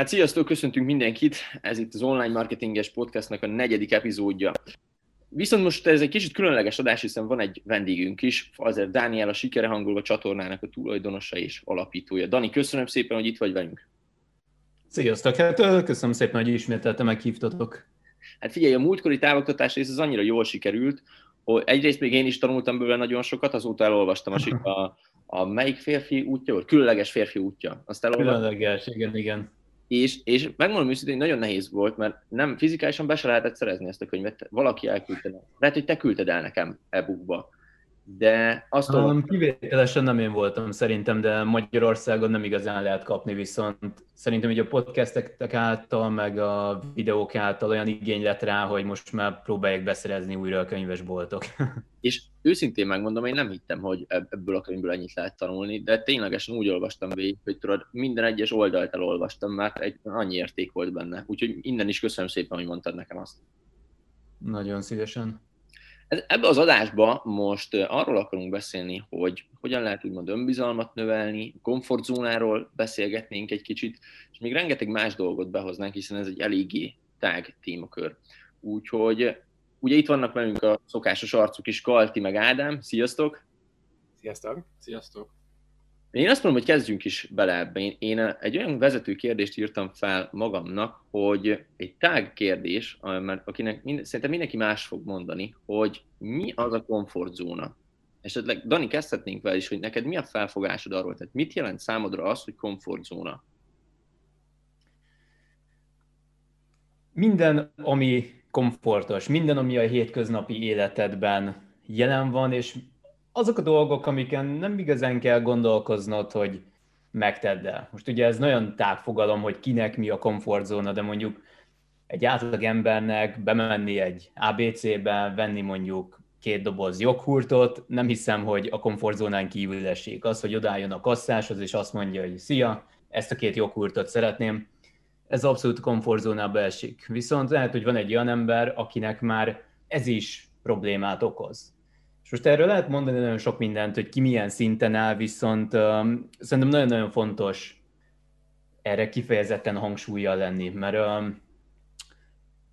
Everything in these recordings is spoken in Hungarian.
Hát sziasztok, köszöntünk mindenkit! Ez itt az Online Marketinges Podcastnak a negyedik epizódja. Viszont most ez egy kicsit különleges adás, hiszen van egy vendégünk is, azért Dániel, a Sikere Hangolva csatornának a tulajdonosa és alapítója. Dani, köszönöm szépen, hogy itt vagy velünk. Sziasztok, hát köszönöm szépen, hogy ismételten meghívtatok. Hát figyelj, a múltkori távoktatás rész az annyira jól sikerült, hogy egyrészt még én is tanultam belőle nagyon sokat, azóta elolvastam a, a, a melyik férfi útja volt? Különleges férfi útja. Azt elolvastam. Különleges, igen, igen. És, és megmondom őszintén, hogy nagyon nehéz volt, mert nem fizikálisan be se lehetett szerezni ezt a könyvet. Valaki elküldte. Lehet, hogy te küldted el nekem e-bookba de azt um, Kivételesen nem én voltam szerintem, de Magyarországon nem igazán lehet kapni, viszont szerintem így a podcastek által, meg a videók által olyan igény lett rá, hogy most már próbálják beszerezni újra a könyvesboltok. És őszintén megmondom, én nem hittem, hogy ebből a könyvből ennyit lehet tanulni, de ténylegesen úgy olvastam végig, hogy tudod, minden egyes oldalt elolvastam, mert egy, annyi érték volt benne. Úgyhogy innen is köszönöm szépen, hogy mondtad nekem azt. Nagyon szívesen. Ebbe az adásba most arról akarunk beszélni, hogy hogyan lehet úgymond önbizalmat növelni, komfortzónáról beszélgetnénk egy kicsit, és még rengeteg más dolgot behoznánk, hiszen ez egy eléggé tág témakör. Úgyhogy ugye itt vannak velünk a szokásos arcuk is, Kalti meg Ádám. Sziasztok! Sziasztok! Sziasztok! Én azt mondom, hogy kezdjünk is bele ebbe. Én, én egy olyan vezető kérdést írtam fel magamnak, hogy egy tág kérdés, mert akinek mind, szerintem mindenki más fog mondani, hogy mi az a komfortzóna. Esetleg, Dani, kezdhetnénk vele is, hogy neked mi a felfogásod arról? Tehát mit jelent számodra az, hogy komfortzóna? Minden, ami komfortos, minden, ami a hétköznapi életedben jelen van, és azok a dolgok, amiken nem igazán kell gondolkoznod, hogy megtedd el. Most ugye ez nagyon tágfogalom, hogy kinek mi a komfortzóna, de mondjuk egy átlag embernek bemenni egy ABC-be, venni mondjuk két doboz joghurtot, nem hiszem, hogy a komfortzónán kívül esik. Az, hogy odálljon a kasszáshoz, és azt mondja, hogy szia, ezt a két joghurtot szeretném, ez abszolút komfortzónába esik. Viszont lehet, hogy van egy olyan ember, akinek már ez is problémát okoz. És most erről lehet mondani nagyon sok mindent, hogy ki milyen szinten áll, viszont um, szerintem nagyon-nagyon fontos erre kifejezetten hangsúlyjal lenni, mert um,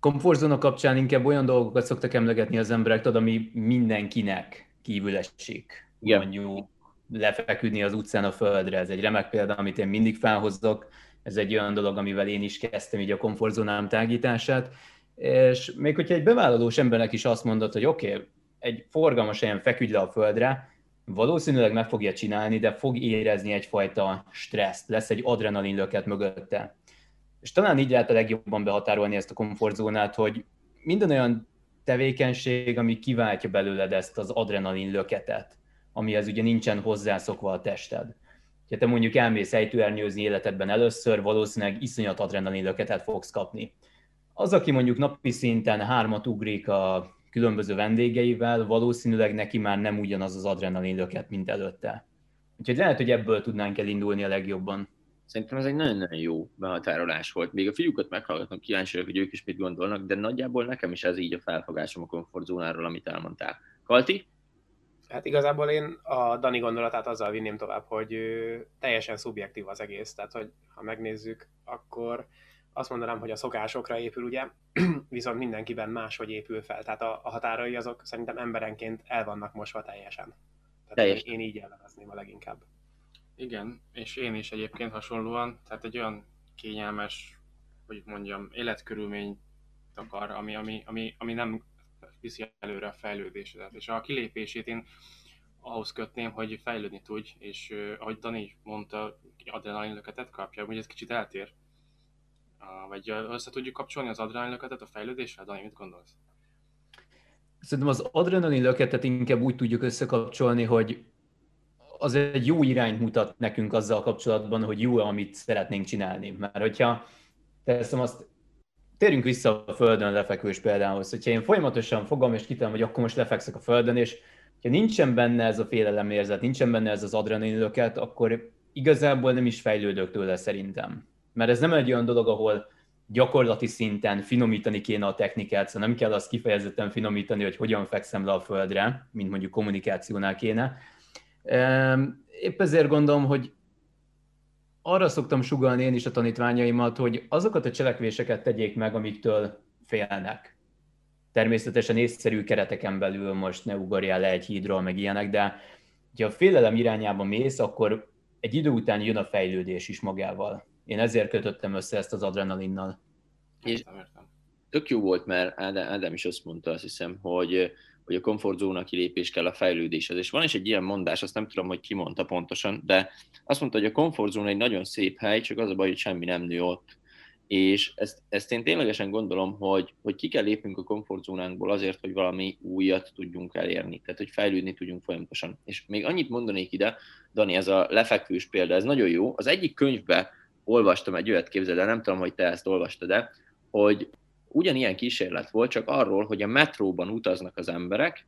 komfortzóna kapcsán inkább olyan dolgokat szoktak emlegetni az emberek, tudod, ami mindenkinek kívül esik. Igen. Mondjuk lefeküdni az utcán a földre, ez egy remek példa, amit én mindig felhozok, ez egy olyan dolog, amivel én is kezdtem így a komfortzónám tágítását, és még hogyha egy bevállalós embernek is azt mondod, hogy oké, okay, egy forgalmas helyen feküdj le a földre, valószínűleg meg fogja csinálni, de fog érezni egyfajta stresszt, lesz egy adrenalin löket mögötte. És talán így lehet a legjobban behatárolni ezt a komfortzónát, hogy minden olyan tevékenység, ami kiváltja belőled ezt az adrenalin löketet, amihez ugye nincsen hozzászokva a tested. Ha te mondjuk elmész ejtőernyőzni életedben először, valószínűleg iszonyat adrenalin löketet fogsz kapni. Az, aki mondjuk napi szinten hármat ugrik a különböző vendégeivel, valószínűleg neki már nem ugyanaz az adrenalin löket, mint előtte. Úgyhogy lehet, hogy ebből tudnánk elindulni a legjobban. Szerintem ez egy nagyon-nagyon jó behatárolás volt. Még a fiúkat meghallgatom, kíváncsi hogy ők is mit gondolnak, de nagyjából nekem is ez így a felfogásom a komfortzónáról, amit elmondtál. Kalti? Hát igazából én a Dani gondolatát azzal vinném tovább, hogy teljesen szubjektív az egész. Tehát, hogy ha megnézzük, akkor azt mondanám, hogy a szokásokra épül, ugye, viszont mindenkiben máshogy épül fel. Tehát a, a határai azok szerintem emberenként el vannak mosva teljesen. Tehát én, én így jellemezném a leginkább. Igen, és én is egyébként hasonlóan, tehát egy olyan kényelmes, hogy mondjam, életkörülmény akar, ami, ami, ami, ami nem viszi előre a fejlődésedet. És a kilépését én ahhoz kötném, hogy fejlődni tudj, és ahogy Dani mondta, adrenalinlöketet kapja, hogy ez kicsit eltér vagy össze tudjuk kapcsolni az adrenalin löketet a fejlődéssel? Dani, mit gondolsz? Szerintem az adrenalin löketet inkább úgy tudjuk összekapcsolni, hogy az egy jó irányt mutat nekünk azzal kapcsolatban, hogy jó, amit szeretnénk csinálni. Mert hogyha teszem azt, térjünk vissza a földön lefekvős például, hogyha én folyamatosan fogom és kitalálom, hogy akkor most lefekszek a földön, és ha nincsen benne ez a félelemérzet, nincsen benne ez az adrenalin akkor igazából nem is fejlődök tőle szerintem mert ez nem egy olyan dolog, ahol gyakorlati szinten finomítani kéne a technikát, szóval nem kell azt kifejezetten finomítani, hogy hogyan fekszem le a földre, mint mondjuk kommunikációnál kéne. Épp ezért gondolom, hogy arra szoktam sugalni én is a tanítványaimat, hogy azokat a cselekvéseket tegyék meg, amiktől félnek. Természetesen észszerű kereteken belül most ne ugorjál le egy hídról, meg ilyenek, de ha a félelem irányába mész, akkor egy idő után jön a fejlődés is magával. Én ezért kötöttem össze ezt az adrenalinnal. És tök jó volt, mert Ádám is azt mondta, azt hiszem, hogy, hogy a komfortzóna kilépés kell a fejlődéshez. És van is egy ilyen mondás, azt nem tudom, hogy ki mondta pontosan, de azt mondta, hogy a komfortzóna egy nagyon szép hely, csak az a baj, hogy semmi nem nő ott. És ezt, ezt én ténylegesen gondolom, hogy, hogy ki kell lépnünk a komfortzónánkból azért, hogy valami újat tudjunk elérni, tehát hogy fejlődni tudjunk folyamatosan. És még annyit mondanék ide, Dani, ez a lefekvős példa, ez nagyon jó. Az egyik könyvbe olvastam egy olyat, képzeld el, nem tudom, hogy te ezt olvastad de hogy ugyanilyen kísérlet volt, csak arról, hogy a metróban utaznak az emberek,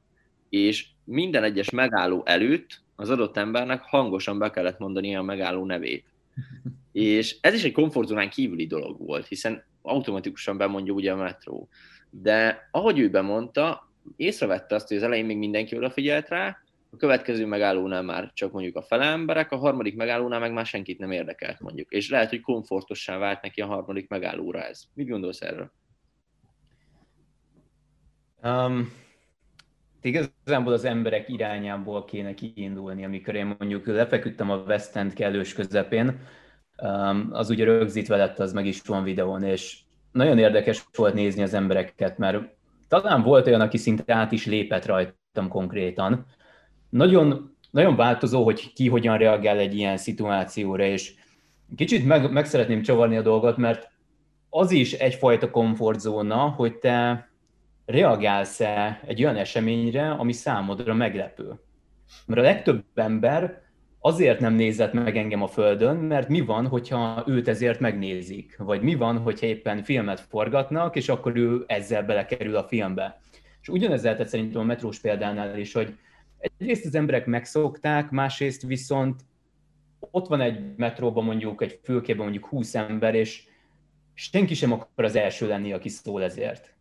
és minden egyes megálló előtt az adott embernek hangosan be kellett mondani a megálló nevét. És ez is egy komfortzónán kívüli dolog volt, hiszen automatikusan bemondja ugye a metró. De ahogy ő bemondta, észrevette azt, hogy az elején még mindenki odafigyelt rá, a következő megállónál már csak mondjuk a fele emberek, a harmadik megállónál meg már senkit nem érdekelt mondjuk. És lehet, hogy komfortossá vált neki a harmadik megállóra ez. Mit gondolsz erről? Um, igazából az emberek irányából kéne kiindulni, amikor én mondjuk lefeküdtem a West End kellős közepén, um, az ugye rögzítve lett, az meg is van videón, és nagyon érdekes volt nézni az embereket, mert talán volt olyan, aki szinte át is lépett rajtam konkrétan, nagyon, nagyon változó, hogy ki hogyan reagál egy ilyen szituációra, és kicsit meg, meg szeretném csavarni a dolgot, mert az is egyfajta komfortzóna, hogy te reagálsz-e egy olyan eseményre, ami számodra meglepő. Mert a legtöbb ember azért nem nézett meg engem a Földön, mert mi van, hogyha őt ezért megnézik? Vagy mi van, hogyha éppen filmet forgatnak, és akkor ő ezzel belekerül a filmbe? És ugyanez lehetett szerintem a metrós példánál is, hogy egyrészt az emberek megszokták, másrészt viszont ott van egy metróban mondjuk, egy fülkében mondjuk 20 ember, és senki sem akar az első lenni, aki szól ezért.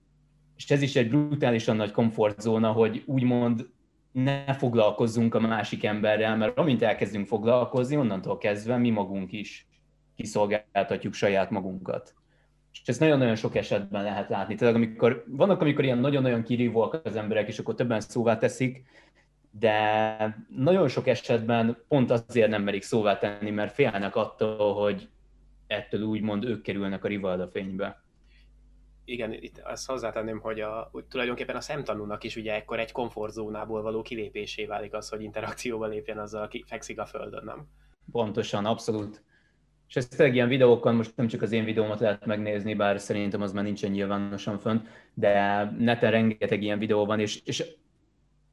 És ez is egy brutálisan nagy komfortzóna, hogy úgymond ne foglalkozzunk a másik emberrel, mert amint elkezdünk foglalkozni, onnantól kezdve mi magunk is kiszolgáltatjuk saját magunkat. És ezt nagyon-nagyon sok esetben lehet látni. Tehát amikor, vannak, amikor ilyen nagyon-nagyon kirívóak az emberek, és akkor többen szóvá teszik, de nagyon sok esetben pont azért nem merik szóvá tenni, mert félnek attól, hogy ettől úgymond ők kerülnek a rivalda fénybe. Igen, itt azt hozzátenném, hogy, a, hogy tulajdonképpen a szemtanúnak is ugye ekkor egy komfortzónából való kilépésé válik az, hogy interakcióba lépjen azzal, aki fekszik a földön, nem? Pontosan, abszolút. És ezt tényleg ilyen videókon, most nem csak az én videómat lehet megnézni, bár szerintem az már nincsen nyilvánosan fönt, de neten rengeteg ilyen videó van, és, és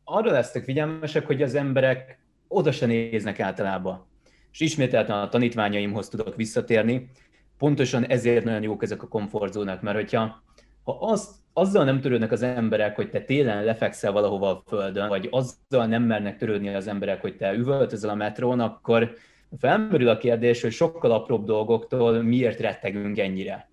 arra lesztek figyelmesek, hogy az emberek oda se néznek általában. És ismételten a tanítványaimhoz tudok visszatérni. Pontosan ezért nagyon jók ezek a komfortzónák, mert hogyha ha azt, azzal nem törődnek az emberek, hogy te télen lefekszel valahova a földön, vagy azzal nem mernek törődni az emberek, hogy te üvöltözöl a metrón, akkor felmerül a kérdés, hogy sokkal apróbb dolgoktól miért rettegünk ennyire.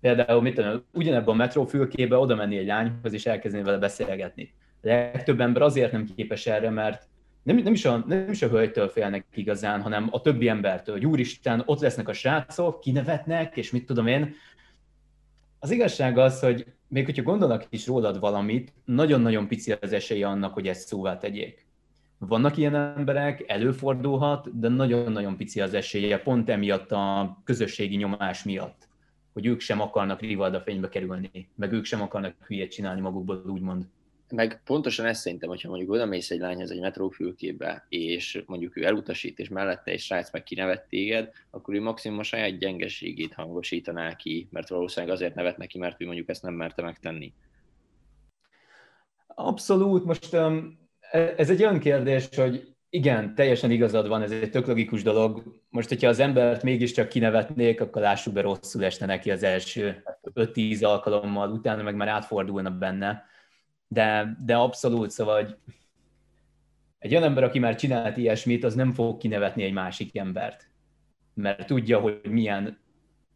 Például mit tudom, ugyanebben a metrófülkébe oda menni egy lányhoz és elkezdeni vele beszélgetni legtöbb ember azért nem képes erre, mert nem, nem, is a, nem is a hölgytől félnek igazán, hanem a többi embertől, hogy úristen, ott lesznek a srácok, kinevetnek, és mit tudom én. Az igazság az, hogy még hogyha gondolnak is rólad valamit, nagyon-nagyon pici az esélye annak, hogy ezt szóvá tegyék. Vannak ilyen emberek, előfordulhat, de nagyon-nagyon pici az esélye, pont emiatt a közösségi nyomás miatt, hogy ők sem akarnak rivalda fénybe kerülni, meg ők sem akarnak hülyét csinálni magukból, úgymond meg pontosan ezt szerintem, hogyha mondjuk oda mész egy lányhoz egy metrófülkébe, és mondjuk ő elutasít, és mellette egy srác meg kinevet téged, akkor ő maximum a saját gyengeségét hangosítaná ki, mert valószínűleg azért nevet neki, mert ő mondjuk ezt nem merte megtenni. Abszolút, most um, ez egy olyan kérdés, hogy igen, teljesen igazad van, ez egy tök logikus dolog. Most, hogyha az embert mégiscsak kinevetnék, akkor lássuk be, rosszul esne neki az első 5-10 alkalommal, utána meg már átfordulna benne de, de abszolút, szóval, hogy egy olyan ember, aki már csinált ilyesmit, az nem fog kinevetni egy másik embert, mert tudja, hogy milyen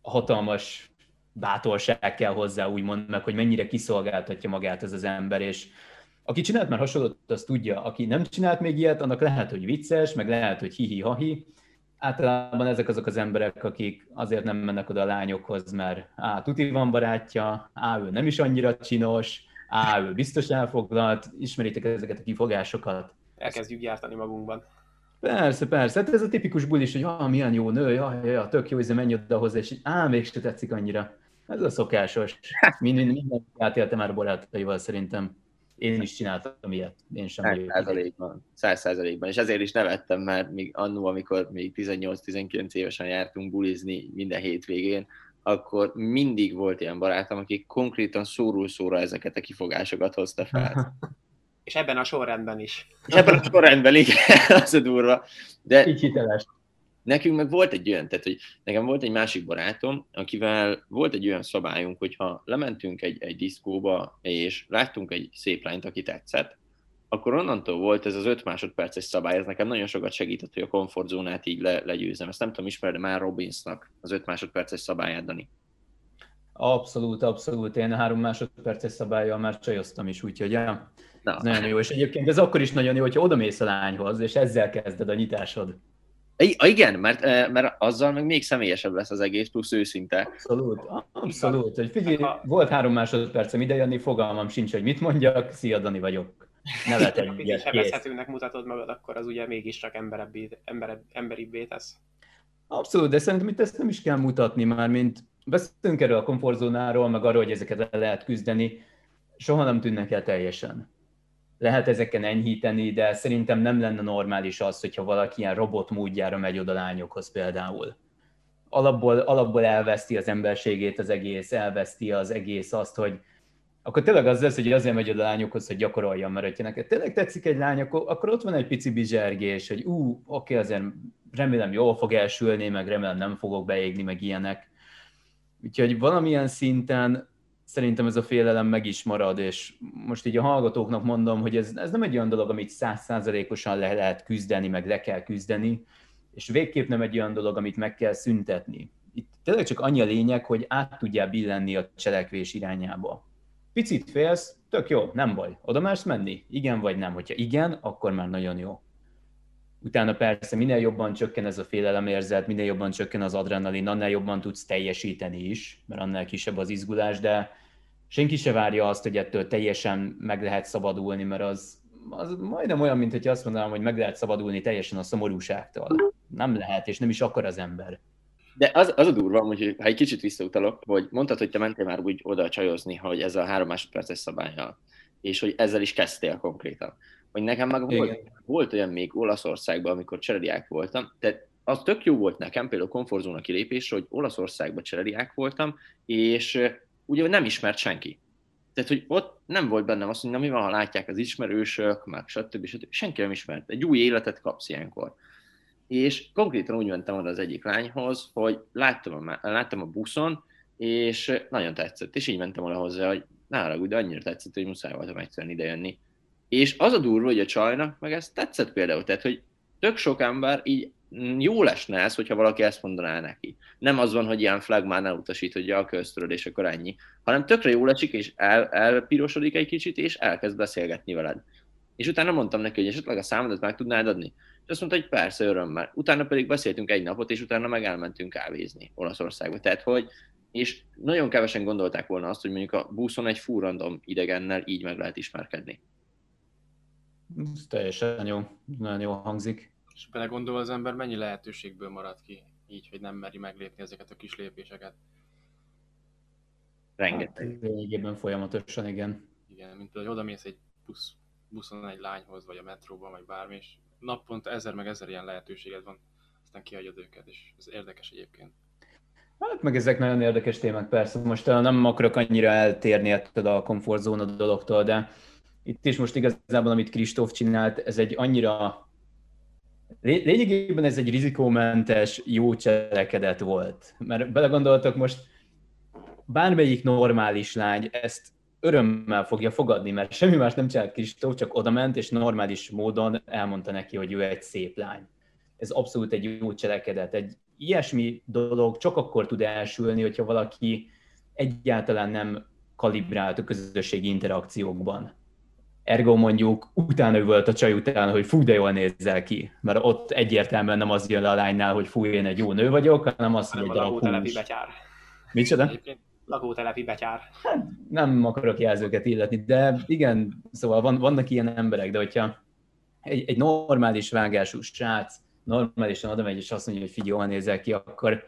hatalmas bátorság kell hozzá, úgymond, meg hogy mennyire kiszolgáltatja magát ez az ember, és aki csinált már hasonlót, az tudja, aki nem csinált még ilyet, annak lehet, hogy vicces, meg lehet, hogy hihi-hahi, általában ezek azok az emberek, akik azért nem mennek oda a lányokhoz, mert á, tuti van barátja, á, ő nem is annyira csinos, á, ő biztos elfoglalt, ismeritek ezeket a kifogásokat. Elkezdjük gyártani magunkban. Persze, persze. Hát ez a tipikus bulis, hogy ah, milyen jó nő, jaj, jaj, tök jó, ez menj oda hozzá, és á, mégse tetszik annyira. Ez a szokásos. Minden, minden átéltem már barátaival szerintem. Én is csináltam ilyet. Én sem Száz százalékban. Száz százalékban. És ezért is nevettem, mert még annó, amikor még 18-19 évesen jártunk bulizni minden hétvégén, akkor mindig volt ilyen barátom, aki konkrétan szóról szóra ezeket a kifogásokat hozta fel. És ebben a sorrendben is. És ebben a sorrendben, igen, az a durva. De Így hiteles. nekünk meg volt egy olyan, tehát hogy nekem volt egy másik barátom, akivel volt egy olyan szabályunk, hogyha lementünk egy, egy diszkóba, és láttunk egy szép lányt, aki tetszett, akkor onnantól volt ez az 5 másodperces szabály, ez nekem nagyon sokat segített, hogy a komfortzónát így le, legyőzem. Ezt nem tudom ismerni, de már Robbinsnak az 5 másodperces szabályát, Dani. Abszolút, abszolút. Én a három másodperces szabályjal már csajoztam is, úgyhogy ja, Na, ez nagyon jó. És egyébként ez akkor is nagyon jó, hogyha odamész a lányhoz, és ezzel kezded a nyitásod. I- igen, mert, eh, mert azzal meg még személyesebb lesz az egész, plusz őszinte. Abszolút, abszolút. Hogy figyelj, volt három másodpercem ide jönni, fogalmam sincs, hogy mit mondjak, szia Dani vagyok. Nevetek Ha egyet, kész. sebezhetőnek mutatod magad, akkor az ugye mégiscsak emberebbé, emberebb, emberibbé tesz. Abszolút, de szerintem itt ezt nem is kell mutatni már, mint beszélünk erről a komfortzónáról, meg arról, hogy ezeket el lehet küzdeni, soha nem tűnnek el teljesen. Lehet ezeken enyhíteni, de szerintem nem lenne normális az, hogyha valaki ilyen robot módjára megy oda lányokhoz például. Alapból, alapból elveszti az emberségét az egész, elveszti az egész azt, hogy akkor tényleg az lesz, hogy azért megy a lányokhoz, hogy gyakoroljam, mert hogyha neked tényleg tetszik egy lány, akkor, akkor ott van egy pici bizsergés, hogy ú, oké, azért remélem jól fog elsülni, meg remélem nem fogok beégni, meg ilyenek. Úgyhogy valamilyen szinten szerintem ez a félelem meg is marad, és most így a hallgatóknak mondom, hogy ez, ez nem egy olyan dolog, amit százszázalékosan le lehet küzdeni, meg le kell küzdeni, és végképp nem egy olyan dolog, amit meg kell szüntetni. Itt tényleg csak annyi a lényeg, hogy át tudjál billenni a cselekvés irányába. Picit félsz, tök jó, nem baj. Oda mersz menni? Igen vagy nem? Hogyha igen, akkor már nagyon jó. Utána persze minél jobban csökken ez a félelemérzet, minél jobban csökken az adrenalin, annál jobban tudsz teljesíteni is, mert annál kisebb az izgulás, de senki se várja azt, hogy ettől teljesen meg lehet szabadulni, mert az, az majdnem olyan, mint hogy azt mondanám, hogy meg lehet szabadulni teljesen a szomorúságtól. Nem lehet, és nem is akar az ember. De az, az a durva, hogy ha egy kicsit visszautalok, hogy mondtad, hogy te mentél már úgy oda csajozni, hogy ez a három másodperces szabályjal, és hogy ezzel is kezdtél konkrétan. Hogy nekem meg volt, Igen. volt olyan még Olaszországban, amikor cserediák voltam, tehát az tök jó volt nekem, például komfortzóna kilépés, hogy Olaszországban cserediák voltam, és ugye nem ismert senki. Tehát, hogy ott nem volt bennem azt, hogy na mi van, ha látják az ismerősök, meg stb. stb. Senki nem ismert. Egy új életet kapsz ilyenkor. És konkrétan úgy mentem oda az egyik lányhoz, hogy láttam a, láttam a buszon, és nagyon tetszett, és így mentem oda hozzá, hogy haragudj, de annyira tetszett, hogy muszáj voltam egyszerűen idejönni. És az a durva, hogy a csajnak meg ez tetszett például, tehát, hogy tök sok ember így jó lesne ez, hogyha valaki ezt mondaná neki. Nem az van, hogy ilyen flagmán elutasít, hogy a köztöröd, és akkor ennyi. Hanem tökre jó esik, és el, elpirosodik egy kicsit, és elkezd beszélgetni veled. És utána mondtam neki, hogy esetleg a számodat meg tudnád adni. És azt mondta, hogy persze, örömmel. Utána pedig beszéltünk egy napot, és utána meg elmentünk kávézni Olaszországba. Tehát, hogy és nagyon kevesen gondolták volna azt, hogy mondjuk a buszon egy furrandom idegennel így meg lehet ismerkedni. Ez teljesen jó, nagyon jó hangzik. És belegondol az ember, mennyi lehetőségből marad ki így, hogy nem meri meglépni ezeket a kis lépéseket. Rengeteg. Hát, lényegében folyamatosan, igen. Igen, mint hogy oda mész egy busz, buszon egy lányhoz, vagy a metróban, vagy bármi, és naponta ezer meg ezer ilyen lehetőséged van, aztán kihagyod őket, és ez érdekes egyébként. Hát meg ezek nagyon érdekes témák, persze. Most uh, nem akarok annyira eltérni ettől a komfortzóna dologtól, de itt is most igazából, amit Kristóf csinált, ez egy annyira Lé- Lényegében ez egy rizikómentes, jó cselekedet volt. Mert belegondoltok most, bármelyik normális lány ezt örömmel fogja fogadni, mert semmi más nem csinált Kristóf, csak oda ment, és normális módon elmondta neki, hogy ő egy szép lány. Ez abszolút egy jó cselekedet. Egy ilyesmi dolog csak akkor tud elsülni, hogyha valaki egyáltalán nem kalibrált a közösségi interakciókban. Ergo mondjuk utána volt a csaj után, hogy fú, de jól nézzel ki. Mert ott egyértelműen nem az jön le a lánynál, hogy fú, én egy jó nő vagyok, hanem az, hogy egy darab hús. Micsoda? Lakótelepi betyár. Nem akarok jelzőket illetni, de igen, szóval van, vannak ilyen emberek, de hogyha egy, egy normális vágású srác normálisan oda megy, és azt mondja, hogy figyelj, nézel ki, akkor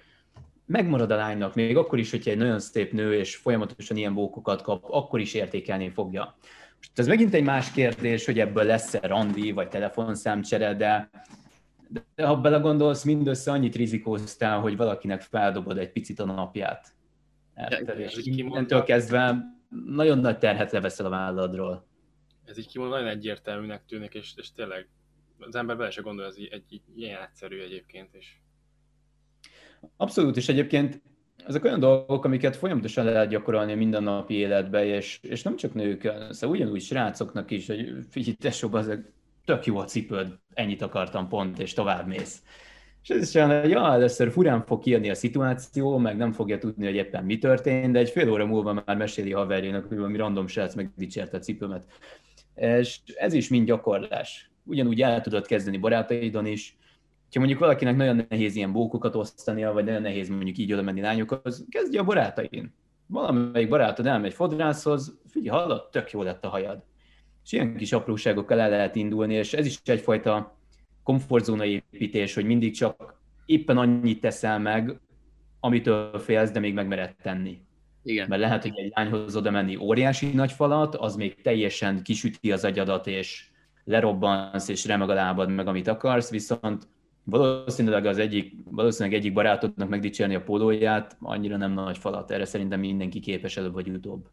megmarad a lánynak, még akkor is, hogyha egy nagyon szép nő, és folyamatosan ilyen bókokat kap, akkor is értékelni fogja. Most ez megint egy más kérdés, hogy ebből lesz-e randi, vagy telefonszámcsere, de, de ha belegondolsz, mindössze annyit rizikóztál, hogy valakinek feldobod egy picit a napját. Érted? És innentől kezdve nagyon nagy terhet leveszel a válladról. Ez így kimondva nagyon egyértelműnek tűnik, és, és tényleg az ember bele se gondol, ez egy, egy ilyen egyszerű egyébként is. Abszolút, és egyébként ezek olyan dolgok, amiket folyamatosan lehet gyakorolni a mindennapi életbe, és, és nem csak nők, szóval ugyanúgy srácoknak is, hogy figyelj, tesó, tök jó a cipőd, ennyit akartam pont, és tovább mész. És ez is olyan, hogy ja, először furán fog kijönni a szituáció, meg nem fogja tudni, hogy éppen mi történt, de egy fél óra múlva már meséli haverjának, hogy valami random srác megdicsérte a cipőmet. És ez is mind gyakorlás. Ugyanúgy el tudod kezdeni barátaidon is, ha mondjuk valakinek nagyon nehéz ilyen bókokat osztania, vagy nagyon nehéz mondjuk így oda menni lányokhoz, kezdje a barátain. Valamelyik barátod elmegy fodrászhoz, figyelj, hallod, tök jó lett a hajad. És ilyen kis apróságokkal el lehet indulni, és ez is egyfajta komfortzóna építés, hogy mindig csak éppen annyit teszel meg, amitől félsz, de még megmered tenni. Igen. Mert lehet, hogy egy lányhoz oda menni óriási nagy falat, az még teljesen kisüti az agyadat, és lerobbansz, és remeg a lábad meg, amit akarsz, viszont valószínűleg az egyik, valószínűleg egyik barátodnak megdicsérni a pólóját, annyira nem nagy falat, erre szerintem mindenki képes előbb vagy utóbb.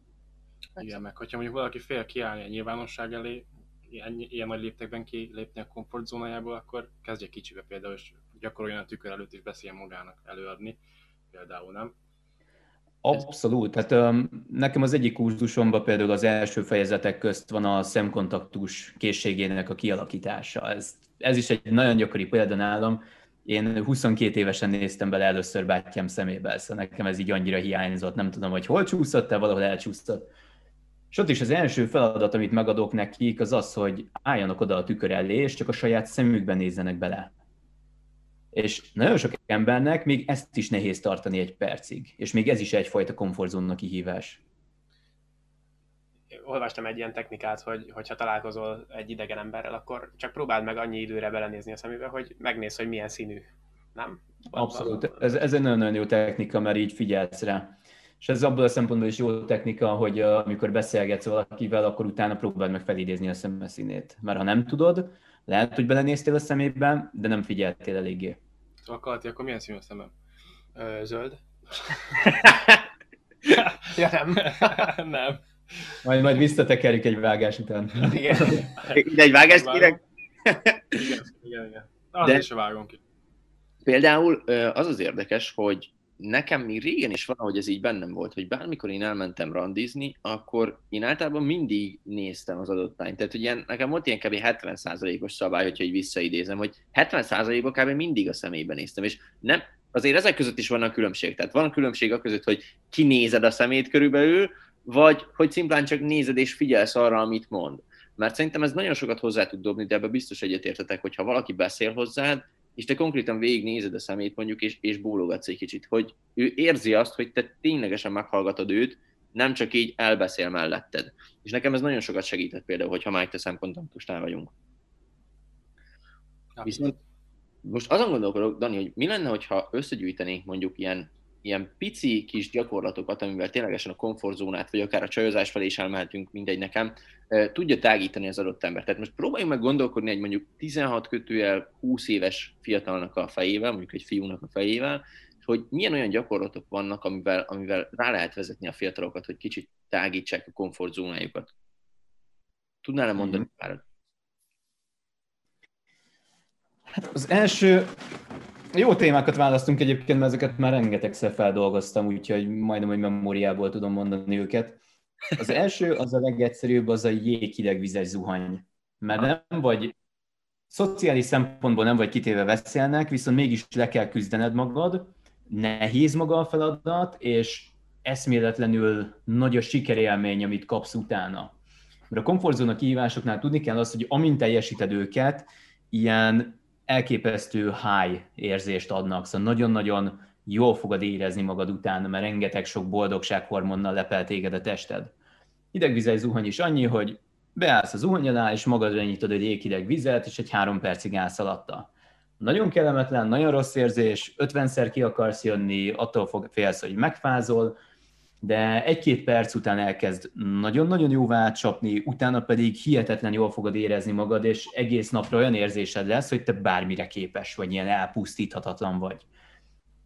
Igen, meg hogyha mondjuk valaki fél kiállni a nyilvánosság elé, ilyen, ilyen nagy léptekben kilépni a komfortzónájából, akkor kezdje kicsibe például, és gyakoroljon a tükör előtt is beszéljen magának előadni, például nem. Abszolút. Hát um, nekem az egyik kurzusomban például az első fejezetek közt van a szemkontaktus készségének a kialakítása. Ez, ez is egy nagyon gyakori példa nálam. Én 22 évesen néztem bele először bátyám szemébe, szóval nekem ez így annyira hiányzott. Nem tudom, hogy hol csúszott, de valahol elcsúszott. És ott is az első feladat, amit megadok nekik, az az, hogy álljanak oda a tükör elé, és csak a saját szemükben nézzenek bele. És nagyon sok embernek még ezt is nehéz tartani egy percig, és még ez is egyfajta komfortzónnak kihívás. Olvastam egy ilyen technikát, hogy ha találkozol egy idegen emberrel, akkor csak próbáld meg annyi időre belenézni a szemébe, hogy megnéz, hogy milyen színű. Nem? Abszolút. Ez, ez egy nagyon-nagyon jó technika, mert így figyelsz rá. És ez abból a szempontból is jó technika, hogy uh, amikor beszélgetsz valakivel, akkor utána próbáld meg felidézni a szemeszínét. Mert ha nem tudod, lehet, hogy belenéztél a szemében, de nem figyeltél eléggé. Szóval Kalti, akkor milyen színű a szemem? Ö, zöld. ja, nem. nem. Majd, majd visszatekerjük egy vágás után. Igen. Ide egy vágás kérek? igen, igen, igen. Az de... is vágom ki. Például az az érdekes, hogy nekem még régen is valahogy ez így bennem volt, hogy bármikor én elmentem randizni, akkor én általában mindig néztem az adott lányt. Tehát ugye nekem volt ilyen kb. 70%-os szabály, hogyha így visszaidézem, hogy 70%-ban kb. mindig a szemébe néztem, és nem, azért ezek között is van a különbség. Tehát van a különbség a között, hogy kinézed a szemét körülbelül, vagy hogy szimplán csak nézed és figyelsz arra, amit mond. Mert szerintem ez nagyon sokat hozzá tud dobni, de ebbe biztos egyetértetek, hogy ha valaki beszél hozzád, és te konkrétan végignézed a szemét mondjuk, és, és bólogatsz egy kicsit, hogy ő érzi azt, hogy te ténylegesen meghallgatod őt, nem csak így elbeszél melletted. És nekem ez nagyon sokat segített például, hogyha Mike te kontaktusnál vagyunk. Viszont most azon gondolkodok, Dani, hogy mi lenne, hogyha összegyűjtenénk mondjuk ilyen ilyen pici kis gyakorlatokat, amivel ténylegesen a komfortzónát, vagy akár a csajozás felé is elmehetünk, mindegy nekem, tudja tágítani az adott ember. Tehát most próbáljunk meg gondolkodni egy mondjuk 16 kötőjel 20 éves fiatalnak a fejével, mondjuk egy fiúnak a fejével, hogy milyen olyan gyakorlatok vannak, amivel, amivel rá lehet vezetni a fiatalokat, hogy kicsit tágítsák a komfortzónájukat. Tudnál-e mondani mm-hmm. párat? Hát az első, jó témákat választunk egyébként, mert ezeket már rengetegszer feldolgoztam, úgyhogy majdnem, hogy memóriából tudom mondani őket. Az első, az a legegyszerűbb, az a jéghideg vizes zuhany. Mert nem vagy, szociális szempontból nem vagy kitéve veszélnek, viszont mégis le kell küzdened magad, nehéz maga a feladat, és eszméletlenül nagy a sikerélmény, amit kapsz utána. Mert a komfortzóna kihívásoknál tudni kell azt, hogy amint teljesíted őket, ilyen elképesztő high érzést adnak, szóval nagyon-nagyon jól fogod érezni magad utána, mert rengeteg sok boldogsághormonnal lepel téged a tested. Idegvizely zuhany is annyi, hogy beállsz az zuhany alá, és magadra nyitod egy éghideg vizet, és egy három percig állsz alatta. Nagyon kellemetlen, nagyon rossz érzés, 50-szer ki akarsz jönni, attól fog, félsz, hogy megfázol, de egy-két perc után elkezd nagyon-nagyon jóvá átcsapni, utána pedig hihetetlen jól fogod érezni magad, és egész napra olyan érzésed lesz, hogy te bármire képes vagy, ilyen elpusztíthatatlan vagy.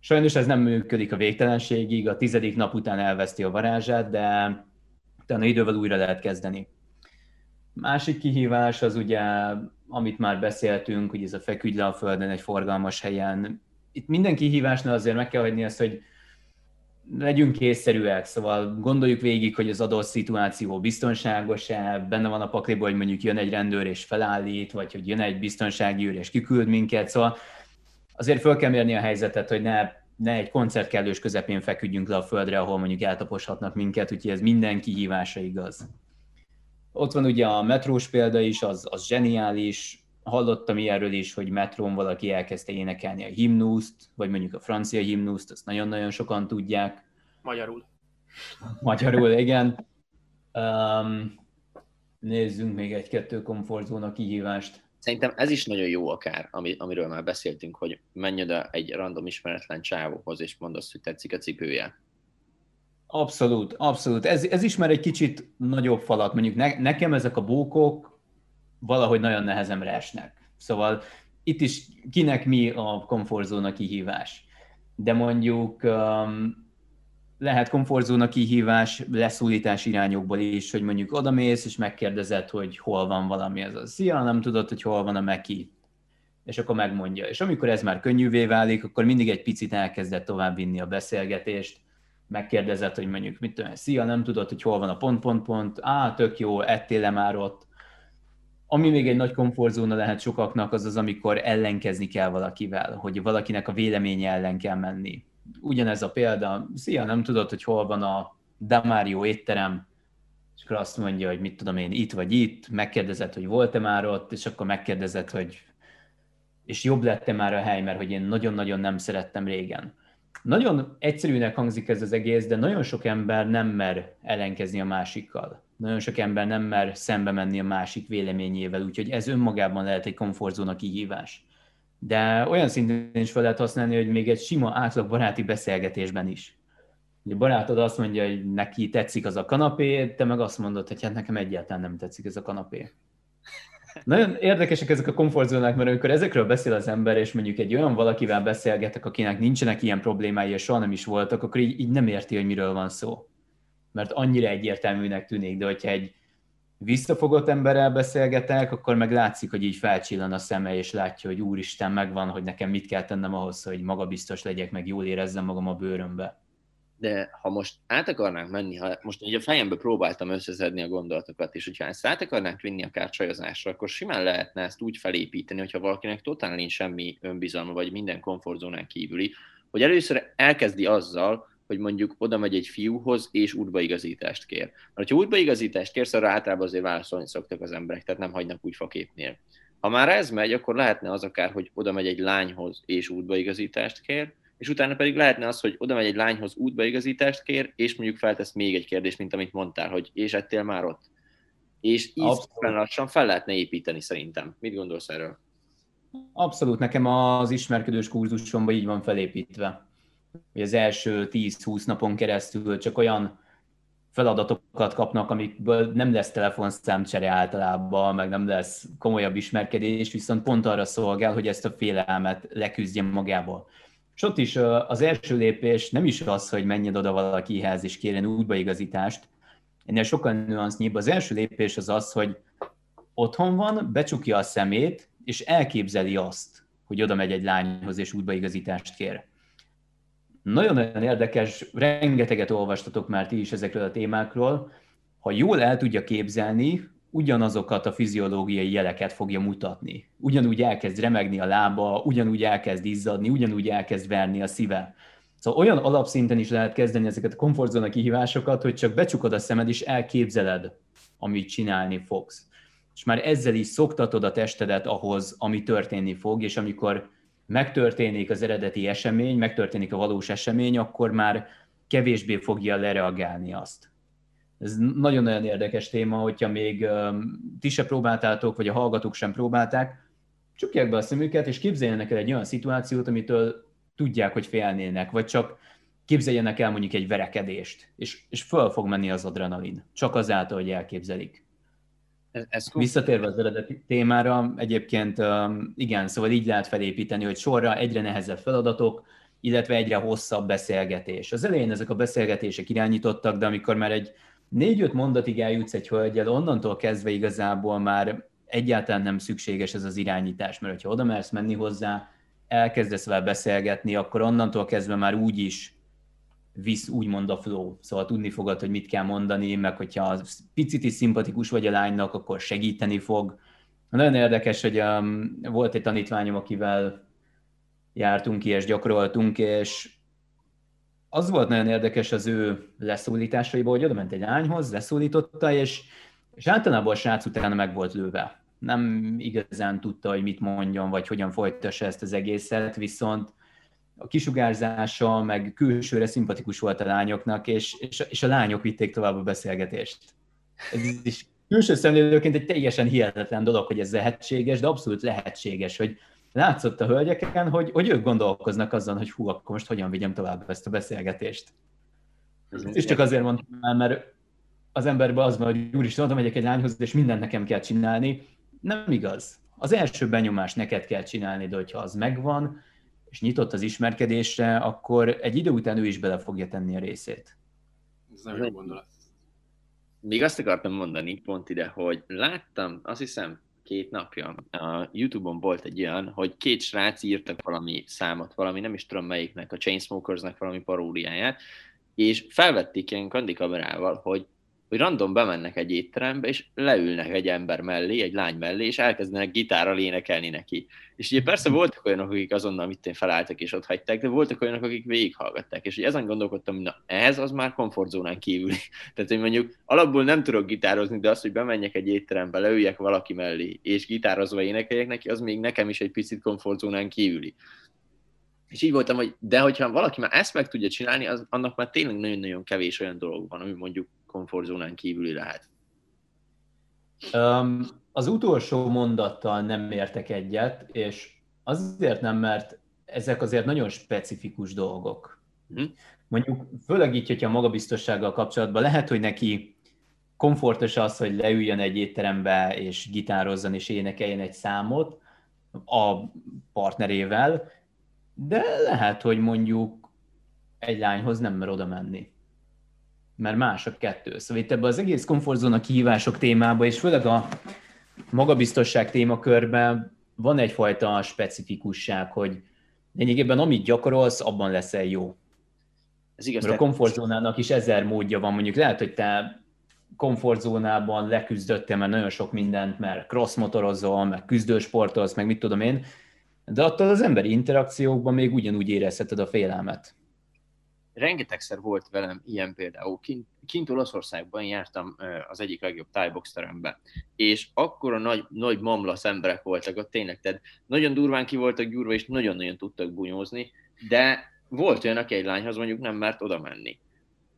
Sajnos ez nem működik a végtelenségig, a tizedik nap után elveszti a varázsát, de utána idővel újra lehet kezdeni. Másik kihívás az ugye, amit már beszéltünk, hogy ez a feküdj le a földön egy forgalmas helyen. Itt minden kihívásnál azért meg kell hagyni ezt, hogy legyünk készszerűek, szóval gondoljuk végig, hogy az adott szituáció biztonságos-e, benne van a pakliból, hogy mondjuk jön egy rendőr és felállít, vagy hogy jön egy biztonsági őr és kiküld minket, szóval azért föl kell mérni a helyzetet, hogy ne, ne egy koncert kellős közepén feküdjünk le a földre, ahol mondjuk eltaposhatnak minket, úgyhogy ez minden kihívásra igaz. Ott van ugye a metrós példa is, az, az zseniális, hallottam ilyenről is, hogy metrón valaki elkezdte énekelni a himnuszt, vagy mondjuk a francia himnuszt, azt nagyon-nagyon sokan tudják. Magyarul. Magyarul, igen. Um, nézzünk még egy-kettő komfortzóna kihívást. Szerintem ez is nagyon jó akár, ami, amiről már beszéltünk, hogy menj oda egy random ismeretlen csávóhoz, és mondd azt, hogy tetszik a cipője. Abszolút, abszolút. Ez, ez is már egy kicsit nagyobb falat. Mondjuk ne, nekem ezek a bókok, valahogy nagyon nehezemre esnek. Szóval itt is kinek mi a komfortzóna kihívás. De mondjuk um, lehet komfortzóna kihívás leszólítás irányokból is, hogy mondjuk odamész, és megkérdezed, hogy hol van valami, ez a szia, nem tudod, hogy hol van a meki, és akkor megmondja. És amikor ez már könnyűvé válik, akkor mindig egy picit elkezdett tovább vinni a beszélgetést, megkérdezed, hogy mondjuk, mit tudom, szia, nem tudod, hogy hol van a pont, pont, pont, á, tök jó, ettél már ott, ami még egy nagy komfortzóna lehet sokaknak, az az, amikor ellenkezni kell valakivel, hogy valakinek a véleménye ellen kell menni. Ugyanez a példa, szia, nem tudod, hogy hol van a Damario étterem, és akkor azt mondja, hogy mit tudom én, itt vagy itt, megkérdezed, hogy volt-e már ott, és akkor megkérdezed, hogy és jobb lett már a hely, mert hogy én nagyon-nagyon nem szerettem régen. Nagyon egyszerűnek hangzik ez az egész, de nagyon sok ember nem mer ellenkezni a másikkal nagyon sok ember nem mer szembe menni a másik véleményével, úgyhogy ez önmagában lehet egy komfortzóna kihívás. De olyan szinten is fel lehet használni, hogy még egy sima átlag baráti beszélgetésben is. A barátod azt mondja, hogy neki tetszik az a kanapé, te meg azt mondod, hogy hát nekem egyáltalán nem tetszik ez a kanapé. Nagyon érdekesek ezek a komfortzónák, mert amikor ezekről beszél az ember, és mondjuk egy olyan valakivel beszélgetek, akinek nincsenek ilyen problémái, és soha nem is voltak, akkor így, így nem érti, hogy miről van szó mert annyira egyértelműnek tűnik, de hogyha egy visszafogott emberrel beszélgetek, akkor meg látszik, hogy így felcsillan a szeme, és látja, hogy úristen, megvan, hogy nekem mit kell tennem ahhoz, hogy magabiztos legyek, meg jól érezzem magam a bőrömbe. De ha most át akarnánk menni, ha most ugye a fejembe próbáltam összeszedni a gondolatokat, és hogyha ezt át akarnánk vinni akár csajozásra, akkor simán lehetne ezt úgy felépíteni, hogyha valakinek totál nincs semmi önbizalma, vagy minden komfortzónán kívüli, hogy először elkezdi azzal, hogy mondjuk oda megy egy fiúhoz, és útbaigazítást kér. Mert ha útbaigazítást kérsz, arra általában azért válaszolni szoktak az emberek, tehát nem hagynak úgy faképnél. Ha már ez megy, akkor lehetne az akár, hogy oda megy egy lányhoz, és útbaigazítást kér, és utána pedig lehetne az, hogy oda megy egy lányhoz, útbaigazítást kér, és mondjuk feltesz még egy kérdést, mint amit mondtál, hogy és ettél már ott. És így lassan fel lehetne építeni szerintem. Mit gondolsz erről? Abszolút, nekem az ismerkedős kurzusomban így van felépítve hogy az első 10-20 napon keresztül csak olyan feladatokat kapnak, amikből nem lesz telefonszámcsere általában, meg nem lesz komolyabb ismerkedés, viszont pont arra szolgál, hogy ezt a félelmet leküzdje magából. És ott is az első lépés nem is az, hogy menjen oda valakihez és kérjen útbaigazítást, ennél sokkal nüansznyibb. Az első lépés az az, hogy otthon van, becsukja a szemét, és elképzeli azt, hogy oda megy egy lányhoz és útbaigazítást kér. Nagyon-nagyon érdekes, rengeteget olvastatok már ti is ezekről a témákról. Ha jól el tudja képzelni, ugyanazokat a fiziológiai jeleket fogja mutatni. Ugyanúgy elkezd remegni a lába, ugyanúgy elkezd izzadni, ugyanúgy elkezd verni a szíve. Szóval olyan alapszinten is lehet kezdeni ezeket a komfortzóna kihívásokat, hogy csak becsukod a szemed és elképzeled amit csinálni fogsz. És már ezzel is szoktatod a testedet ahhoz, ami történni fog, és amikor megtörténik az eredeti esemény, megtörténik a valós esemény, akkor már kevésbé fogja lereagálni azt. Ez nagyon-nagyon érdekes téma, hogyha még ti se próbáltátok, vagy a hallgatók sem próbálták, csukják be a szemüket, és képzeljenek el egy olyan szituációt, amitől tudják, hogy félnének, vagy csak képzeljenek el mondjuk egy verekedést, és, és föl fog menni az adrenalin, csak azáltal, hogy elképzelik. Ez, ez Visszatérve az eredeti témára, egyébként igen, szóval így lehet felépíteni, hogy sorra egyre nehezebb feladatok, illetve egyre hosszabb beszélgetés. Az elején ezek a beszélgetések irányítottak, de amikor már egy négy-öt mondatig eljutsz egy hölgyel, onnantól kezdve igazából már egyáltalán nem szükséges ez az irányítás, mert ha oda mersz menni hozzá, elkezdesz vele beszélgetni, akkor onnantól kezdve már úgy is visz úgymond a flow, szóval tudni fogod, hogy mit kell mondani, meg hogyha picit is szimpatikus vagy a lánynak, akkor segíteni fog. Nagyon érdekes, hogy um, volt egy tanítványom, akivel jártunk ki és gyakoroltunk, és az volt nagyon érdekes az ő leszólításaiból, hogy oda ment egy lányhoz, leszólította, és, és általában a srác utána meg volt lőve. Nem igazán tudta, hogy mit mondjon, vagy hogyan folytassa ezt az egészet, viszont a kisugárzása, meg külsőre szimpatikus volt a lányoknak, és, és, és a lányok vitték tovább a beszélgetést. Ez is külső szemlélőként egy teljesen hihetetlen dolog, hogy ez lehetséges, de abszolút lehetséges, hogy látszott a hölgyeken, hogy, hogy ők gondolkoznak azon, hogy hú, akkor most hogyan vigyem tovább ezt a beszélgetést. Ez és csak azért mondtam el, mert az emberben az van, hogy úristen, oda megyek egy lányhoz, és mindent nekem kell csinálni. Nem igaz. Az első benyomás neked kell csinálni, de hogyha az megvan, és nyitott az ismerkedésre, akkor egy idő után ő is bele fogja tenni a részét. Ez nagyon jó gondolat. Még azt akartam mondani pont ide, hogy láttam, azt hiszem, két napja a Youtube-on volt egy olyan, hogy két srác írtak valami számot, valami nem is tudom melyiknek, a Chainsmokersnek valami paródiáját, és felvették ilyen kandikamerával, hogy hogy random bemennek egy étterembe, és leülnek egy ember mellé, egy lány mellé, és elkezdenek gitárral énekelni neki. És ugye persze voltak olyanok, akik azonnal mit én felálltak és ott hagyták, de voltak olyanok, akik végighallgatták. És ugye ezen gondolkodtam, hogy na ez az már komfortzónán kívüli. Tehát, hogy mondjuk alapból nem tudok gitározni, de az, hogy bemenjek egy étterembe, leüljek valaki mellé, és gitározva énekeljek neki, az még nekem is egy picit komfortzónán kívüli. És így voltam, hogy de hogyha valaki már ezt meg tudja csinálni, az, annak már tényleg nagyon-nagyon kevés olyan dolog van, ami mondjuk komfortzónán kívüli lehet. Um, az utolsó mondattal nem értek egyet, és azért nem, mert ezek azért nagyon specifikus dolgok. Hm? Mondjuk főleg így, hogyha magabiztossággal kapcsolatban lehet, hogy neki komfortos az, hogy leüljön egy étterembe, és gitározzon, és énekeljen egy számot a partnerével, de lehet, hogy mondjuk egy lányhoz nem mer oda menni mert más a kettő. Szóval itt ebben az egész komfortzóna kihívások témában, és főleg a magabiztosság témakörben van egyfajta specifikusság, hogy lényegében amit gyakorolsz, abban leszel jó. Ez igaz. Mert a komfortzónának is ezer módja van. Mondjuk lehet, hogy te komfortzónában leküzdöttél mert nagyon sok mindent, mert crossmotorozol, meg küzdősportolsz, meg mit tudom én, de attól az emberi interakciókban még ugyanúgy érezheted a félelmet rengetegszer volt velem ilyen például. Kint, kint Olaszországban jártam az egyik legjobb tájbox terembe, és akkor a nagy, nagy mamlasz emberek voltak ott tényleg, tehát nagyon durván ki voltak gyúrva, és nagyon-nagyon tudtak bunyózni, de volt olyan, aki egy lányhoz mondjuk nem mert oda menni.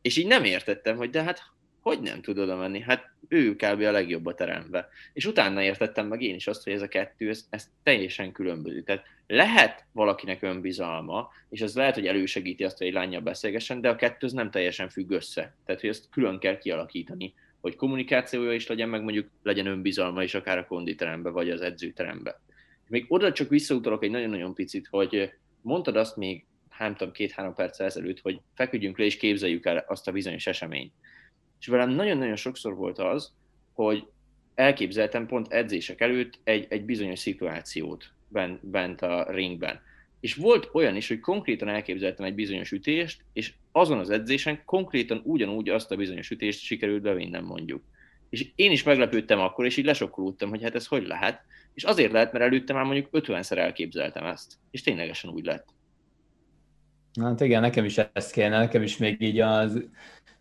És így nem értettem, hogy de hát hogy nem tud oda menni? Hát ő kb. a legjobb a terembe. És utána értettem meg én is azt, hogy ez a kettő, ez, ez teljesen különböző. Tehát lehet valakinek önbizalma, és ez lehet, hogy elősegíti azt, hogy egy lányjal beszélgessen, de a kettő nem teljesen függ össze. Tehát, hogy ezt külön kell kialakítani, hogy kommunikációja is legyen, meg mondjuk legyen önbizalma is akár a konditerembe, vagy az edzőterembe. Még oda csak visszautalok egy nagyon-nagyon picit, hogy mondtad azt még, nem tudom, két-három perccel ezelőtt, hogy feküdjünk le és képzeljük el azt a bizonyos eseményt. És velem nagyon-nagyon sokszor volt az, hogy elképzeltem pont edzések előtt egy, egy bizonyos szituációt bent, bent a ringben. És volt olyan is, hogy konkrétan elképzeltem egy bizonyos ütést, és azon az edzésen konkrétan ugyanúgy azt a bizonyos ütést sikerült bevinnem mondjuk. És én is meglepődtem akkor, és így lesokkolódtam, hogy hát ez hogy lehet. És azért lehet, mert előtte már mondjuk 50-szer elképzeltem ezt. És ténylegesen úgy lett. Hát igen, nekem is ezt kéne, nekem is még így az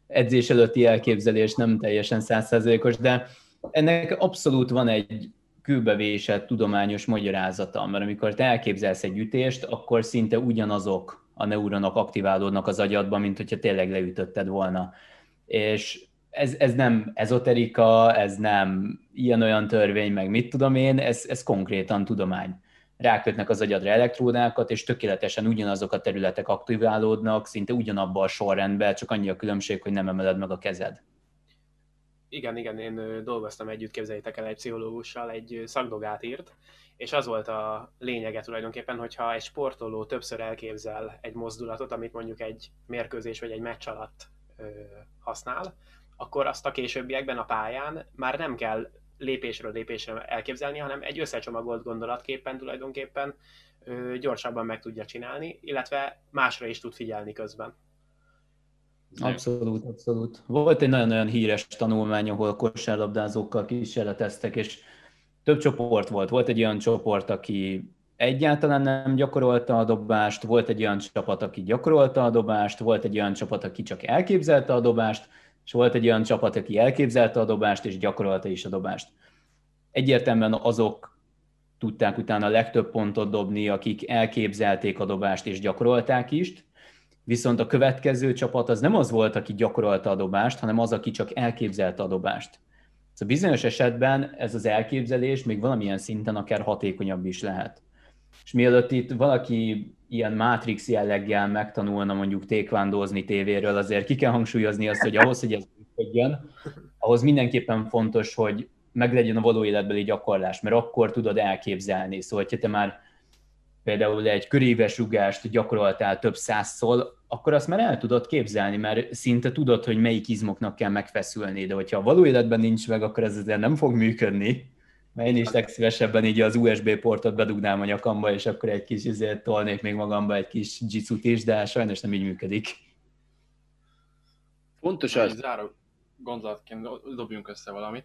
edzés előtti elképzelés nem teljesen százszerzelékos, de ennek abszolút van egy kőbevésett tudományos magyarázata, mert amikor te elképzelsz egy ütést, akkor szinte ugyanazok a neuronok aktiválódnak az agyadban, mint hogyha tényleg leütötted volna. És ez, ez nem ezoterika, ez nem ilyen-olyan törvény, meg mit tudom én, ez, ez konkrétan tudomány. Rákötnek az agyadra elektródákat, és tökéletesen ugyanazok a területek aktiválódnak, szinte ugyanabban a sorrendben, csak annyi a különbség, hogy nem emeled meg a kezed. Igen, igen, én dolgoztam együtt, képzeljétek el egy pszichológussal, egy szakdogát írt, és az volt a lényege tulajdonképpen, hogyha egy sportoló többször elképzel egy mozdulatot, amit mondjuk egy mérkőzés vagy egy meccs alatt ö, használ, akkor azt a későbbiekben a pályán már nem kell lépésről lépésre elképzelni, hanem egy összecsomagolt gondolatképpen tulajdonképpen gyorsabban meg tudja csinálni, illetve másra is tud figyelni közben. Abszolút, abszolút. Volt egy nagyon-nagyon híres tanulmány, ahol kosárlabdázókkal kísérleteztek, és több csoport volt. Volt egy olyan csoport, aki egyáltalán nem gyakorolta a dobást, volt egy olyan csapat, aki gyakorolta a dobást, volt egy olyan csapat, aki csak elképzelte a dobást, és volt egy olyan csapat, aki elképzelte a dobást, és gyakorolta is a dobást. Egyértelműen azok tudták utána a legtöbb pontot dobni, akik elképzelték a dobást és gyakorolták is, viszont a következő csapat az nem az volt, aki gyakorolta a dobást, hanem az, aki csak elképzelte a dobást. Szóval bizonyos esetben ez az elképzelés még valamilyen szinten akár hatékonyabb is lehet. És mielőtt itt valaki ilyen Matrix jelleggel megtanulna mondjuk tékvándozni tévéről, azért ki kell hangsúlyozni azt, hogy ahhoz, hogy ez működjön, ahhoz mindenképpen fontos, hogy meglegyen a való életbeli gyakorlás, mert akkor tudod elképzelni. Szóval, hogyha te már például egy köréves rugást gyakoroltál több százszor, akkor azt már el tudod képzelni, mert szinte tudod, hogy melyik izmoknak kell megfeszülni, de hogyha a való életben nincs meg, akkor ez azért nem fog működni. Mert én is legszívesebben így az USB portot bedugnám a nyakamba, és akkor egy kis izért tolnék még magamba egy kis jitsu is, de sajnos nem így működik. Fontos az... Záró gondolatként dobjunk össze valamit.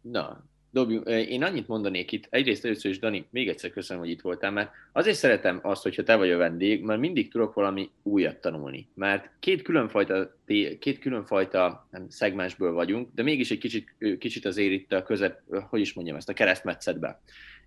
Na, dobjunk. Én annyit mondanék itt, egyrészt először is, Dani, még egyszer köszönöm, hogy itt voltál, mert azért szeretem azt, hogyha te vagy a vendég, mert mindig tudok valami újat tanulni. Mert két különfajta, két különfajta nem, szegmensből vagyunk, de mégis egy kicsit, kicsit azért itt a közep, hogy is mondjam ezt, a keresztmetszetbe.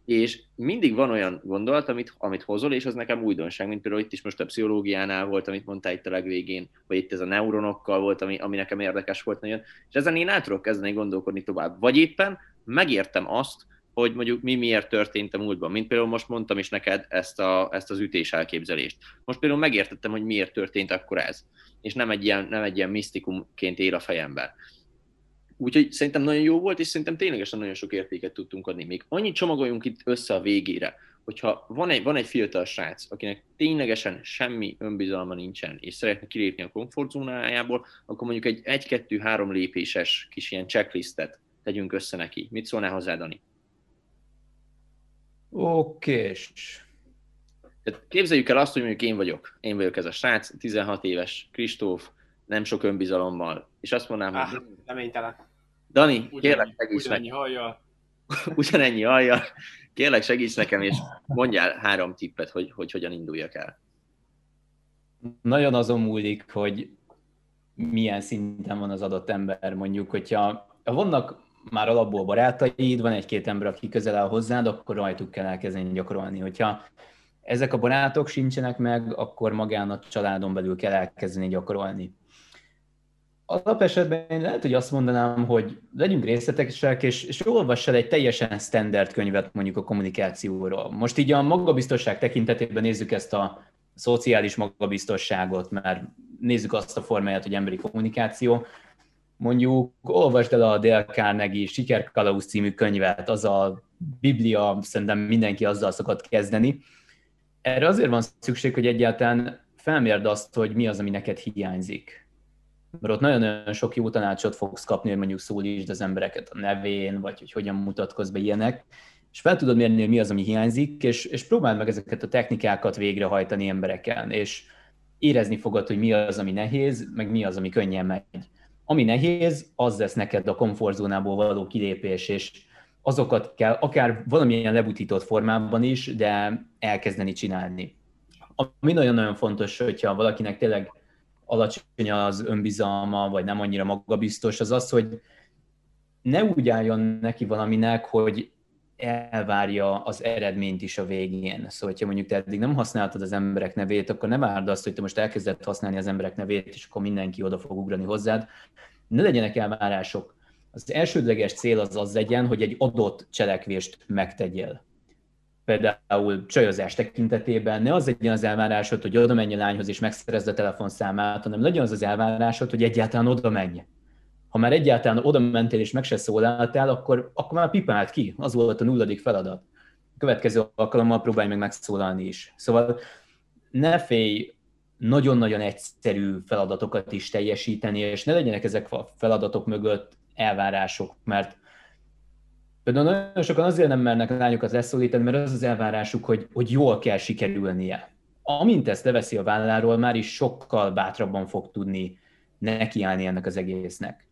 És mindig van olyan gondolat, amit, amit hozol, és az nekem újdonság, mint például itt is most a pszichológiánál volt, amit mondtál itt a legvégén, vagy itt ez a neuronokkal volt, ami, ami nekem érdekes volt nagyon, és ezen én el tudok kezdeni gondolkodni tovább. Vagy éppen megértem azt, hogy mondjuk mi miért történt a múltban. Mint például most mondtam is neked ezt, a, ezt az ütés elképzelést. Most például megértettem, hogy miért történt akkor ez. És nem egy ilyen, nem egy ilyen misztikumként él a fejemben. Úgyhogy szerintem nagyon jó volt, és szerintem ténylegesen nagyon sok értéket tudtunk adni. Még annyit csomagoljunk itt össze a végére, hogyha van egy, van egy fiatal srác, akinek ténylegesen semmi önbizalma nincsen, és szeretne kilépni a komfortzónájából, akkor mondjuk egy 1-2-3 lépéses kis ilyen checklistet tegyünk össze neki. Mit szólnál hozzá, Dani? Okés. Tehát képzeljük el azt, hogy mondjuk én vagyok. Én vagyok ez a srác, 16 éves, Kristóf, nem sok önbizalommal. És azt mondanám, ah, hogy... Reménytelen. Dani, ugyan, kérlek segíts ugyanennyi hallja. ugyanennyi hallja. Kérlek segíts nekem, és mondjál három tippet, hogy, hogy hogyan induljak el. Nagyon azon múlik, hogy milyen szinten van az adott ember. Mondjuk, hogyha vannak már alapból barátaid, van egy-két ember, aki közel áll hozzád, akkor rajtuk kell elkezdeni gyakorolni. Hogyha ezek a barátok sincsenek meg, akkor magán a családon belül kell elkezdeni gyakorolni. Alapesetben én lehet, hogy azt mondanám, hogy legyünk részletesek, és, és olvass el egy teljesen standard könyvet mondjuk a kommunikációról. Most így a magabiztosság tekintetében nézzük ezt a szociális magabiztosságot, mert nézzük azt a formáját, hogy emberi kommunikáció mondjuk olvasd el a Dale Carnegie Sikerkalauz című könyvet, az a Biblia, szerintem mindenki azzal szokott kezdeni. Erre azért van szükség, hogy egyáltalán felmérd azt, hogy mi az, ami neked hiányzik. Mert ott nagyon-nagyon sok jó tanácsot fogsz kapni, hogy mondjuk szólítsd az embereket a nevén, vagy hogy hogyan mutatkozz be ilyenek, és fel tudod mérni, hogy mi az, ami hiányzik, és, és próbáld meg ezeket a technikákat végrehajtani embereken, és érezni fogod, hogy mi az, ami nehéz, meg mi az, ami könnyen megy ami nehéz, az lesz neked a komfortzónából való kilépés, és azokat kell akár valamilyen lebutított formában is, de elkezdeni csinálni. Ami nagyon-nagyon fontos, hogyha valakinek tényleg alacsony az önbizalma, vagy nem annyira magabiztos, az az, hogy ne úgy álljon neki valaminek, hogy elvárja az eredményt is a végén. Szóval, hogyha mondjuk te eddig nem használtad az emberek nevét, akkor ne várd azt, hogy te most elkezded használni az emberek nevét, és akkor mindenki oda fog ugrani hozzád. Ne legyenek elvárások. Az elsődleges cél az az legyen, hogy egy adott cselekvést megtegyél. Például csajozás tekintetében ne az legyen az elvárásod, hogy oda menj a lányhoz és megszerezd a telefonszámát, hanem legyen az az elvárásod, hogy egyáltalán oda menj ha már egyáltalán oda mentél és meg se szólaltál, akkor, akkor már pipált ki. Az volt a nulladik feladat. A következő alkalommal próbálj meg megszólalni is. Szóval ne félj nagyon-nagyon egyszerű feladatokat is teljesíteni, és ne legyenek ezek a feladatok mögött elvárások, mert például nagyon sokan azért nem mernek lányokat leszólítani, mert az az elvárásuk, hogy, hogy jól kell sikerülnie. Amint ezt leveszi a válláról, már is sokkal bátrabban fog tudni nekiállni ennek az egésznek.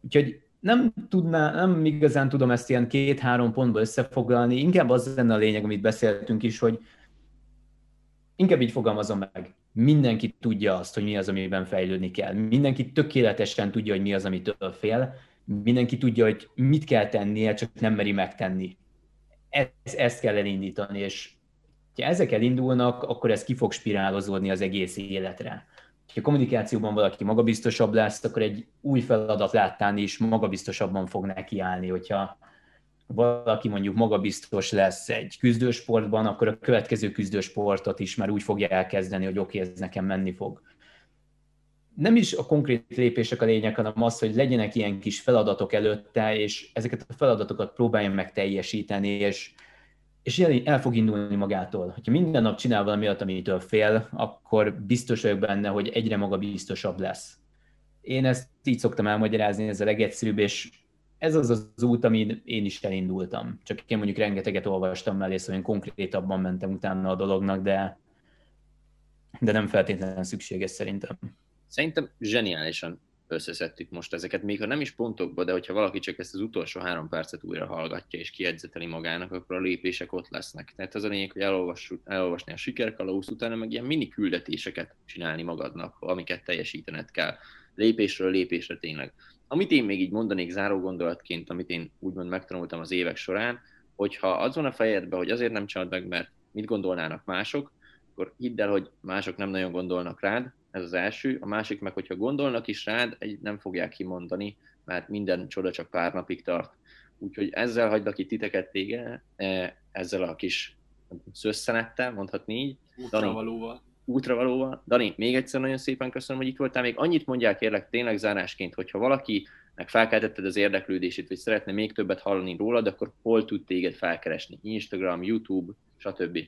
Úgyhogy nem, tudná, nem igazán tudom ezt ilyen két-három pontba összefoglalni, inkább az lenne a lényeg, amit beszéltünk is, hogy inkább így fogalmazom meg, mindenki tudja azt, hogy mi az, amiben fejlődni kell. Mindenki tökéletesen tudja, hogy mi az, amitől fél. Mindenki tudja, hogy mit kell tennie, csak nem meri megtenni. Ezt, ezt kell elindítani, és ha ezek elindulnak, akkor ez ki fog spirálozódni az egész életre ha kommunikációban valaki magabiztosabb lesz, akkor egy új feladat láttán is magabiztosabban fog nekiállni. Hogyha valaki mondjuk magabiztos lesz egy küzdősportban, akkor a következő küzdősportot is már úgy fogja elkezdeni, hogy oké, okay, ez nekem menni fog. Nem is a konkrét lépések a lényeg, hanem az, hogy legyenek ilyen kis feladatok előtte, és ezeket a feladatokat próbáljam meg teljesíteni, és és el fog indulni magától. Ha minden nap csinál valami olyat, amitől fél, akkor biztos vagyok benne, hogy egyre magabiztosabb lesz. Én ezt így szoktam elmagyarázni, ez a legegyszerűbb, és ez az az út, amin én is elindultam. Csak én mondjuk rengeteget olvastam mellé, szóval én konkrétabban mentem utána a dolognak, de, de nem feltétlenül szükséges szerintem. Szerintem zseniálisan összeszedtük most ezeket, még ha nem is pontokba, de hogyha valaki csak ezt az utolsó három percet újra hallgatja és kiedzeteli magának, akkor a lépések ott lesznek. Tehát az a lényeg, hogy elolvasni a sikerkalauz, utána meg ilyen mini küldetéseket csinálni magadnak, amiket teljesítened kell. Lépésről lépésre tényleg. Amit én még így mondanék záró gondolatként, amit én úgymond megtanultam az évek során, hogyha az van a fejedben, hogy azért nem csinálod meg, mert mit gondolnának mások, akkor hidd el, hogy mások nem nagyon gondolnak rád, ez az első. A másik meg, hogyha gondolnak is rád, egy nem fogják kimondani, mert minden csoda csak pár napig tart. Úgyhogy ezzel hagylak itt titeket tége, e, ezzel a kis szösszenettel, mondhatni így. Útravalóval. Útravalóval. Dani, még egyszer nagyon szépen köszönöm, hogy itt voltál. Még annyit mondják kérlek tényleg zárásként, hogyha valaki meg felkeltetted az érdeklődését, vagy szeretne még többet hallani rólad, akkor hol tud téged felkeresni? Instagram, YouTube, stb.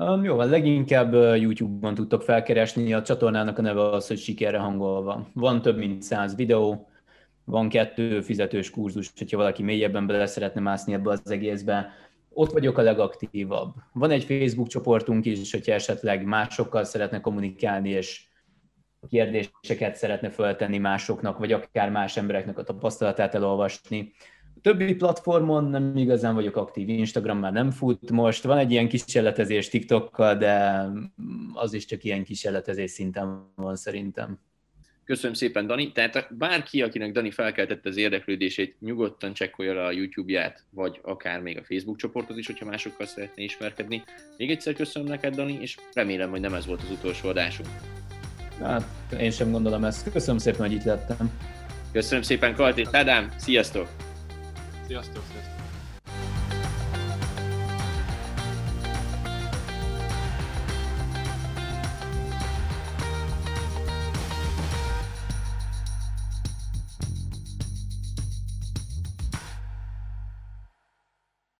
Um, jó, leginkább YouTube-on tudtok felkeresni, a csatornának a neve az, hogy sikerre hangolva. Van több mint száz videó, van kettő fizetős kurzus, hogyha valaki mélyebben bele szeretne mászni ebbe az egészbe. Ott vagyok a legaktívabb. Van egy Facebook csoportunk is, hogyha esetleg másokkal szeretne kommunikálni, és kérdéseket szeretne föltenni másoknak, vagy akár más embereknek a tapasztalatát elolvasni többi platformon nem igazán vagyok aktív, Instagram már nem fut most, van egy ilyen kísérletezés TikTokkal, de az is csak ilyen kísérletezés szinten van szerintem. Köszönöm szépen, Dani. Tehát bárki, akinek Dani felkeltette az érdeklődését, nyugodtan csekkolja le a YouTube-ját, vagy akár még a Facebook csoportot is, hogyha másokkal szeretné ismerkedni. Még egyszer köszönöm neked, Dani, és remélem, hogy nem ez volt az utolsó adásunk. Hát, én sem gondolom ezt. Köszönöm szépen, hogy itt lettem. Köszönöm szépen, Kalti. Tádám, sziasztok! Sziasztok! sziasztok.